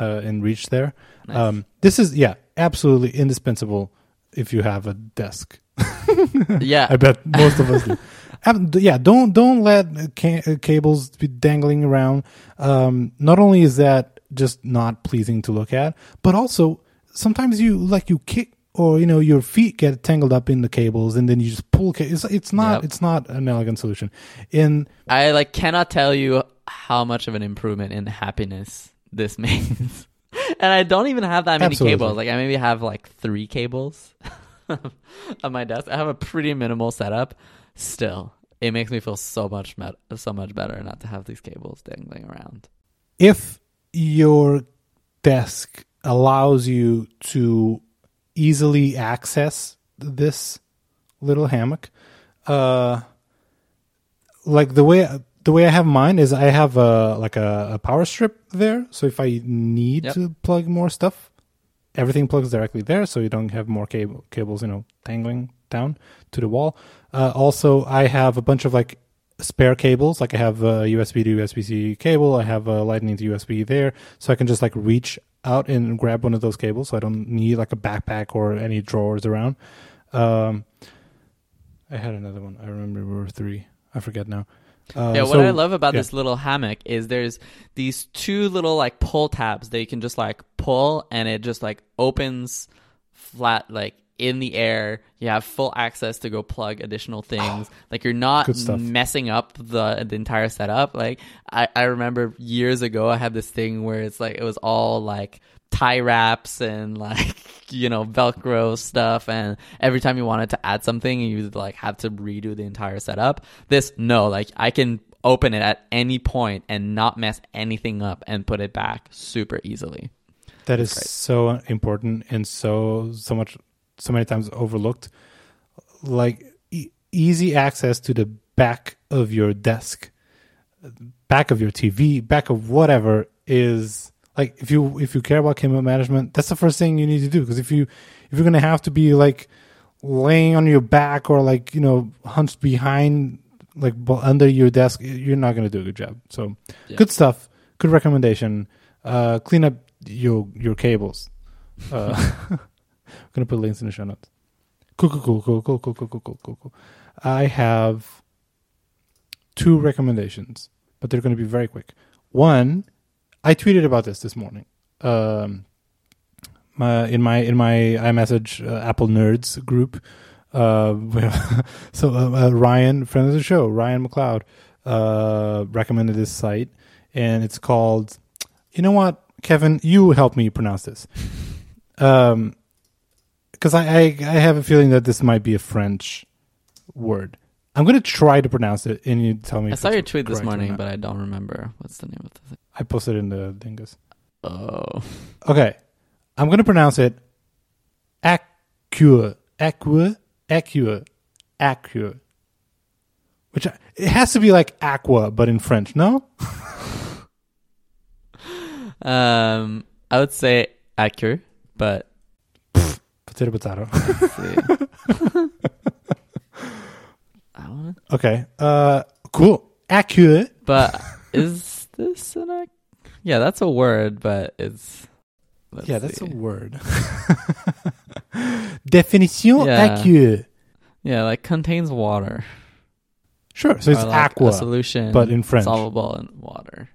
uh, and reach there. Nice. Um, this is yeah, absolutely indispensable if you have a desk. <laughs> yeah. I bet most of us do. <laughs> Yeah, don't don't let ca- uh, cables be dangling around. Um, not only is that just not pleasing to look at, but also sometimes you like you kick or you know your feet get tangled up in the cables and then you just pull. It's it's not Yep. it's not an elegant solution. In I like cannot tell you how much of an improvement in happiness this <laughs> makes. and I don't even have that many Absolutely. cables. Like I maybe have like three cables <laughs> on my desk. I have a pretty minimal setup still. it makes me feel so much met- so much better not to have these cables dangling around. if your desk allows you to easily access this little hammock, uh, like the way the way I have mine is I have a like a, a power strip there. So if I need Yep. to plug more stuff, everything plugs directly there, so you don't have more cable cables, you know, dangling down to the wall. Uh, also, I have a bunch of like spare cables. Like I have a USB to USB C cable. I have a Lightning to USB there, so I can just like reach out and grab one of those cables. So I don't need like a backpack or any drawers around. Um, I had another one. I remember there were three. I forget now. Uh, yeah, what so- I love about yeah. this little hammock is there's these two little like pull tabs that you can just like pull and it just like opens flat like in the air. You have full access to go plug additional things. <gasps> like you're not messing up the the entire setup. Like I I remember years ago I had this thing where it's like it was all like tie wraps and <laughs> like you know velcro stuff and every time you wanted to add something you'd like have to redo the entire setup this no like i can open it at any point and not mess anything up and put it back super easily That is so important and so so much so many times overlooked. Like e- easy access to the back of your desk, back of your TV, back of whatever is like if you if you care about cable management, that's the first thing you need to do because if you if you're gonna have to be like laying on your back or like you know hunched behind like under your desk, you're not gonna do a good job. So Yeah. good stuff, good recommendation. Uh, clean up your your cables. Uh, <laughs> <laughs> I'm gonna put links in the show notes. Cool, cool, cool, cool, cool, cool, cool, cool, cool, cool. I have two recommendations, but they're gonna be very quick. One, I tweeted about this this morning. Um, my in my in my iMessage uh, Apple Nerds group. Uh, <laughs> so uh, uh, Ryan, friend of the show, Ryan McLeod, uh, recommended this site, and it's called. You know what, Kevin? You help me pronounce this. Um, because I, I I have a feeling that this might be a French word. I'm gonna try to pronounce it, and you tell me. i saw your tweet this morning but i don't remember what's the name of the thing I posted it in the dingus. oh Okay, I'm gonna pronounce it accurate, accurate, accurate, accurate. Which I, it has to be like aqua, but in French. No, <laughs> um i would say accurate but potato, potato. <laughs> i don't know okay, uh, cool, accurate. but is this an ac- yeah that's a word but it's let's yeah, that's see. a word. <laughs> Definition Yeah. accurate. yeah like contains water Sure, so it's like, aqua, a solution but in French. solvable in water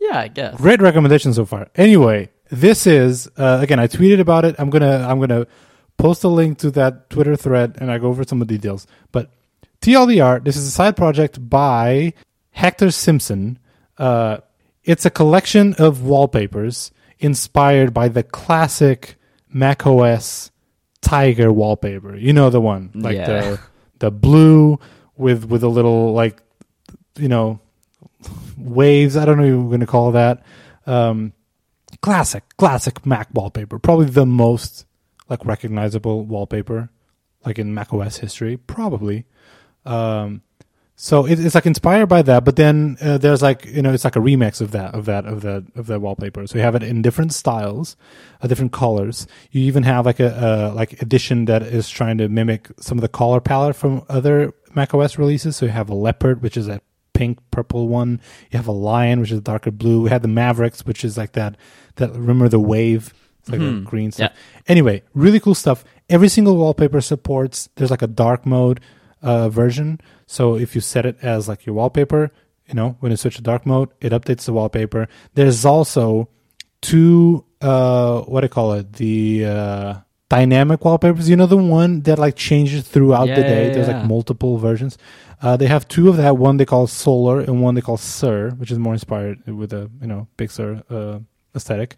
yeah i guess Great recommendation so far. Anyway, this is uh, again. I tweeted about it. I'm gonna I'm gonna post a link to that Twitter thread and I go over some of the details. But TLDR, this is a side project by Hector Simpson. Uh, it's a collection of wallpapers inspired by the classic macOS Tiger wallpaper. You know the one, like Yeah. the the blue with with a little like you know waves. I don't know what you're going to call that. Um, classic, classic Mac wallpaper. Probably the most like recognizable wallpaper, like in Mac OS history. Probably. Um, so it, it's like inspired by that, but then uh, there's like you know it's like a remix of that of that of that of that wallpaper. So you have it in different styles, uh, different colors. You even have like a, like edition that is trying to mimic some of the color palette from other macOS releases. So you have a leopard, which is a pink purple one. You have a lion, which is a darker blue. We had the Mavericks, which is like that that remember the wave. It's like Mhm. a green stuff. Anyway, really cool stuff. Every single wallpaper supports. There's like a dark mode uh, version. So if you set it as like your wallpaper, you know, when you switch to dark mode, it updates the wallpaper. There's also two uh what do you call it? The uh dynamic wallpapers. You know the one that like changes throughout the day. yeah, There's yeah. like multiple versions. Uh, they have two of that. One they call Solar, and one they call Sir, which is more inspired with a you know Pixar uh, aesthetic.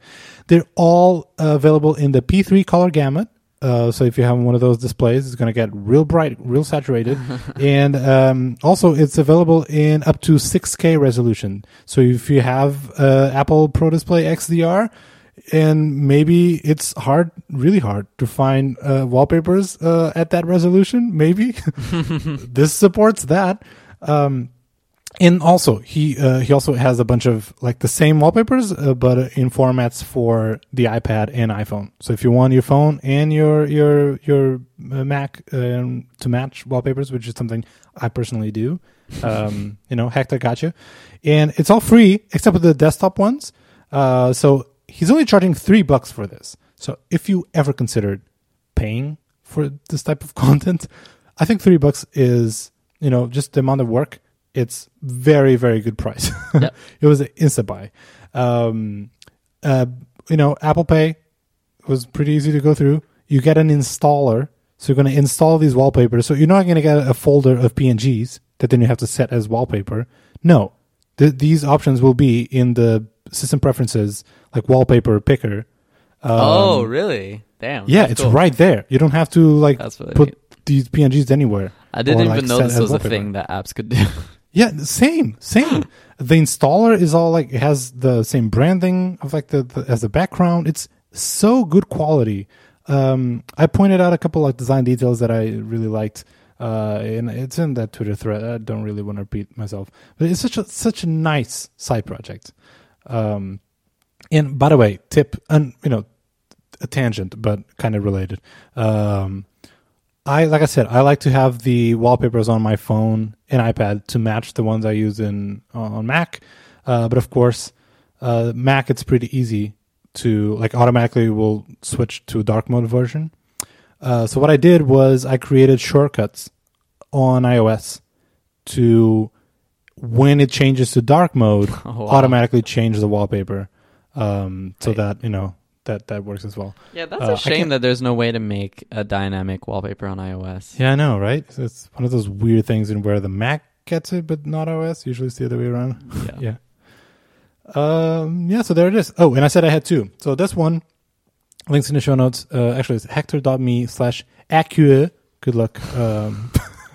They're all available in the P3 color gamut, Uh, so if you have one of those displays, it's going to get real bright, real saturated, <laughs> and um, also it's available in up to 6K resolution. So if you have uh, Apple Pro Display XDR, and maybe it's hard, really hard to find uh, wallpapers uh, at that resolution. Maybe <laughs> this supports that. Um, and also, he uh, he also has a bunch of like the same wallpapers, uh, but in formats for the iPad and iPhone. So if you want your phone and your your your uh, Mac um, to match wallpapers, which is something I personally do, <laughs> um, you know, Hector got you, and it's all free except for the desktop ones. Uh, so he's only charging three bucks for this. So if you ever considered paying for this type of <laughs> content, I think three bucks is you know just the amount of work. It's very very good price. <laughs> Yep. it was an insta buy. Um, uh, you know, Apple Pay was pretty easy to go through. You get an installer, so you're going to install these wallpapers. So you're not going to get a folder of PNGs that then you have to set as wallpaper. No, Th- these options will be in the system preferences, like wallpaper picker. Um, oh, really? Damn. yeah, it's cool. right there. You don't have to like really put neat. these PNGs anywhere. I didn't or, even like, know this as was a thing that apps could do. <laughs> Yeah, same, same. <gasps> the installer is all like it has the same branding of like the, the as the background. It's so good quality. Um, I pointed out a couple like design details that I really liked, uh, and it's in that Twitter thread. I don't really want to repeat myself, but it's such a such a nice side project. Um, and by the way, tip and you know, a tangent but kind of related. Um, I like I said, I like to have the wallpapers on my phone and iPad to match the ones I use in on Mac. Uh, but of course, uh, Mac it's pretty easy to like automatically will switch to dark mode version. Uh, so what I did was I created shortcuts on iOS to when it changes to dark mode, <laughs> Oh, wow. automatically change the wallpaper, um, so Right. that you know that that works as well. Yeah, that's Uh, a shame that there's no way to make a dynamic wallpaper on iOS. Yeah, I know, right? It's one of those weird things in where the Mac gets it, but not iOS. Usually it's the other way around. Yeah. <laughs> Yeah. Um, yeah, so there it is. Oh, and I said I had two. So this one, links in the show notes. Uh, actually, it's hector.me slash aqueux. Good luck um,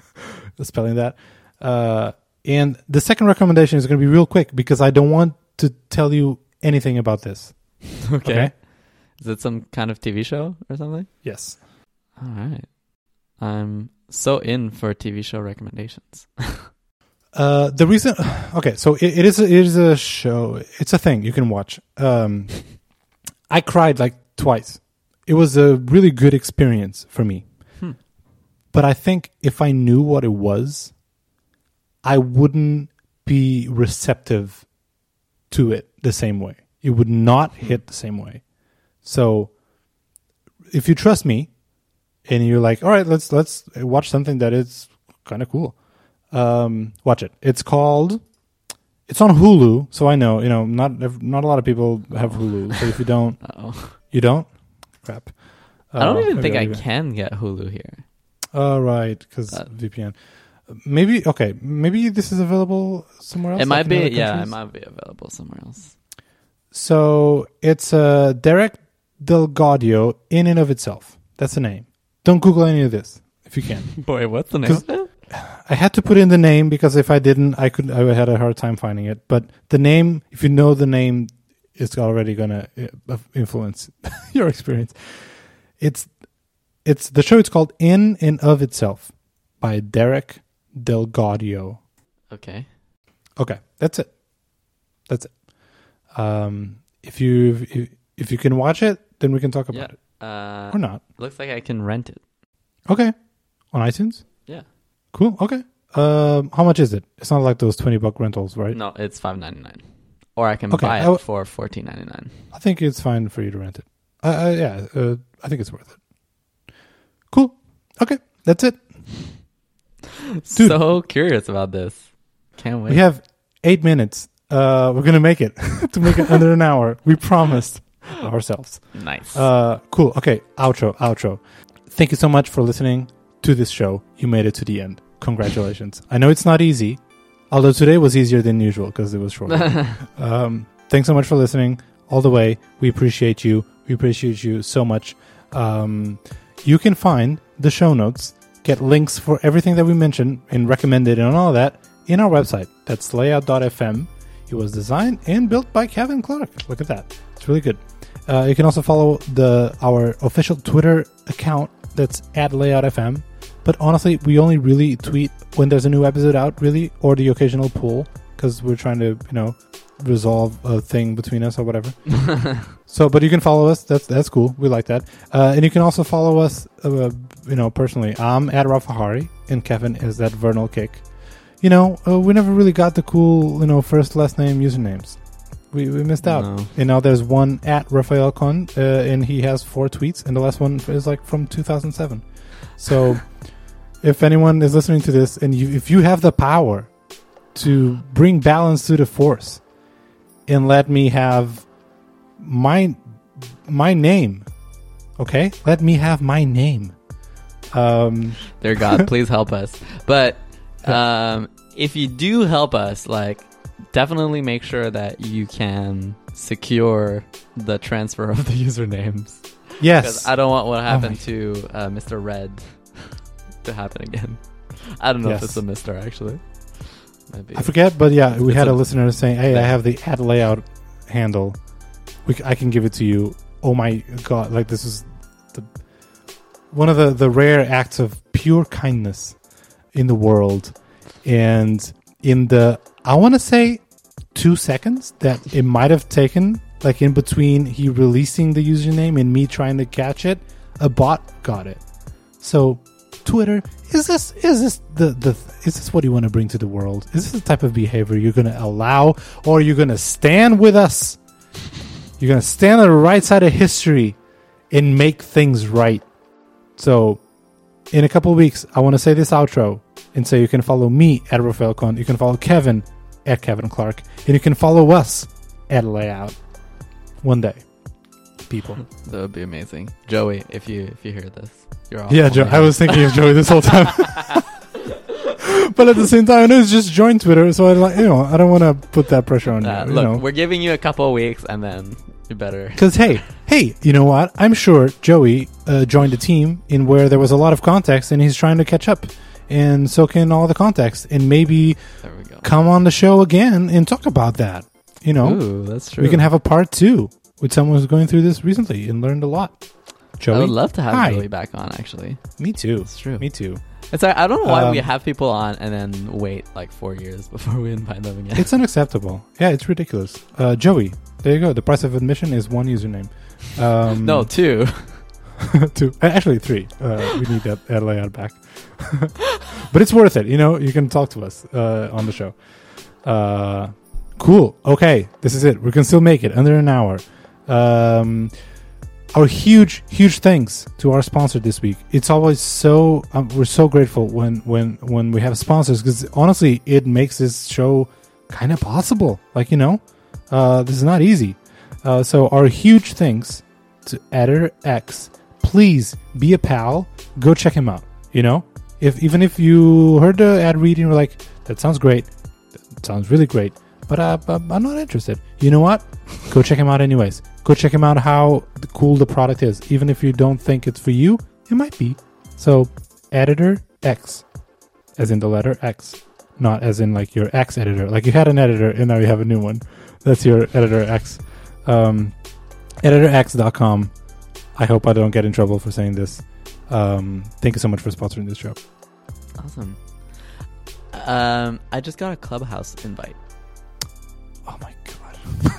<laughs> spelling that. Uh, and the second recommendation is going to be real quick because I don't want to tell you anything about this. <laughs> okay. Okay. Is it some kind of TV show or something? Yes. All right. I'm so in for TV show recommendations. <laughs> Uh, the reason, <sighs> okay, so it, it is a, it is a show. It's a thing you can watch. Um, <laughs> I cried like twice. It was a really good experience for me. Hmm. But I think if I knew what it was, I wouldn't be receptive to it the same way. It would not hit the same way. So, if you trust me, and you're like, all right, let's let's watch something that is kind of cool um, watch it. It's called. It's on Hulu, so I know you know not not a lot of people have Hulu. So if you don't, <laughs> you don't. Crap. I don't Uh, even think I can get Hulu here. Oh right, because Uh, VPN. Maybe okay. Maybe this is available somewhere else. It might like be, yeah, it might be available somewhere else. So it's uh, Derek DelGaudio in and of itself. That's the name. Don't Google any of this if you can. <laughs> Boy, what's the name? I had to put in the name because if I didn't, I could. I had a hard time finding it. But the name, if you know the name, it's already gonna uh, influence <laughs> your experience. It's it's the show. It's called In and of Itself by Derek DelGaudio. Okay. Okay, that's it. That's it. Um, if you if, if you can watch it, then we can talk about Yeah. it Uh, or not. looks like I can rent it. Okay, on iTunes. Yeah. Cool. Okay. Um, how much is it? It's not like those twenty buck rentals, right? No, it's five ninety nine, or I can Okay, buy it I w- for fourteen ninety nine. I think it's fine for you to rent it. Uh, uh, yeah, uh, I think it's worth it. Cool. Okay, that's it. <laughs> So curious about this. Can't wait. We have eight minutes. Uh, we're gonna make it <laughs> to make it under an hour. We promised <laughs> ourselves. nice. Uh, cool. Okay, outro, outro. Thank you so much for listening to this show. You made it to the end. Congratulations. I know it's not easy, although today was easier than usual because it was short. <laughs> um, thanks so much for listening all the way. We appreciate you. We appreciate you so much. Um, you can find the show notes, get links for everything that we mentioned and recommended and all that in our website. That's layout.fm. It was designed and built by Kevin Clark. Look at that. It's really good. Uh, you can also follow the our official Twitter account that's at layoutfm. But honestly, we only really tweet when there's a new episode out, really, or the occasional poll, because we're trying to, you know, resolve a thing between us or whatever. <laughs> so, but you can follow us. That's that's cool. We like that. Uh, and you can also follow us, uh, you know, personally. I'm at Rafahari, and Kevin is at Vernal Kick. You know, uh, we never really got the cool, you know, first last name usernames. We, we missed out. No. And now there's one at Rafael Conde, uh, and he has four tweets, and the last one is like from 2007. So, <laughs> if anyone is listening to this, and you, if you have the power to bring balance to the force, and let me have my my name, okay? Let me have my name. Um, Dear God, <laughs> please help us. But um, if you do help us, like, definitely make sure that you can secure the transfer of the <laughs> usernames. Because yes, I don't want what happened my- to uh, Mr. Red <laughs> to happen again. <laughs> I don't know Yes. if it's a Mister actually. Might be. I forget, but yeah, we It's had a, a- listener saying, "Hey, I have the ad layout handle. We, I can give it to you." Oh my god! Like this is the one of the the rare acts of pure kindness in the world, and in the I want to say two seconds that it might have taken, like in between he releasing the username and me trying to catch it, a bot got it. So Twitter is this is this the the is this what you want to bring to the world? Is this the type of behavior you're going to allow, or you're going to stand with us? You're going to stand on the right side of history and make things right. So, in a couple weeks, I want to say this outro and say you can follow me at Rafael Conde, you can follow Kevin at Kevin Clark, and you can follow us at Layout. One day, people. <laughs> that would be amazing, Joey. If you if you hear this, you're awesome. Yeah, Joe. I was thinking of Joey this whole time. <laughs> <laughs> but at the same time, I know it's just join Twitter, so I like you know I don't want to put that pressure on Uh, you. look, you know. we're giving you a couple of weeks, and then you better. <laughs> Because hey, hey, you know what? I'm sure Joey uh, joined a team in where there was a lot of context, and he's trying to catch up and soak in all the context, and maybe There we go. come on the show again and talk about that. You know, Ooh, that's true. we can have a part two with someone who's going through this recently and learned a lot. Joey, I would love to have Hi. Joey back on. Actually, me too. it's true. Me too. It's like I don't know why we Um, have people on and then wait like four years <laughs> before we invite them again. It's unacceptable. Yeah, it's ridiculous. Uh, Joey, there you go. The price of admission is one username. Um, no, two. <laughs> two. Actually, three. Uh, we need that, that layout back. <laughs> but it's worth it. You know, you can talk to us uh, on the show. Uh, cool. Okay, this is it. We can still make it under an hour. Um, our huge, huge thanks to our sponsor this week. It's always so um, we're so grateful when when when we have sponsors because honestly, it makes this show kind of possible. Like you know, uh, this is not easy. Uh, so our huge thanks to Editor X. Please be a pal. Go check him out. You know, if even if you heard the ad reading, were like, "That sounds great," that sounds really great, but uh, I'm I'm not interested. You know what? <laughs> Go check him out anyways. Go check him out. How cool the product is. Even if you don't think it's for you, it might be. So, Editor X, as in the letter X, not as in like your X editor. Like you had an editor and now you have a new one. That's your editor X. Um, EditorX.com. I hope I don't get in trouble for saying this. Um, thank you so much for sponsoring this show. Awesome. Um, I just got a clubhouse invite. Oh my god.